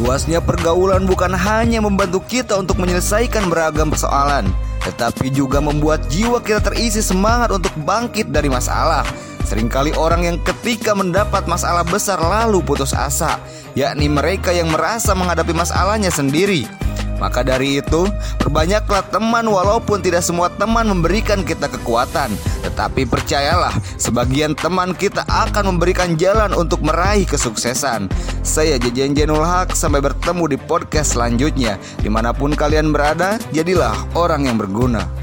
Luasnya pergaulan bukan hanya membantu kita untuk menyelesaikan beragam persoalan, tetapi juga membuat jiwa kita terisi semangat untuk bangkit dari masalah. Seringkali orang yang ketika mendapat masalah besar lalu putus asa, yakni mereka yang merasa menghadapi masalahnya sendiri. Maka dari itu, perbanyaklah teman walaupun tidak semua teman memberikan kita kekuatan. Tetapi percayalah, sebagian teman kita akan memberikan jalan untuk meraih kesuksesan. Saya Jejen Jenul Haq, sampai bertemu di podcast selanjutnya. Di mana pun kalian berada, jadilah orang yang berguna.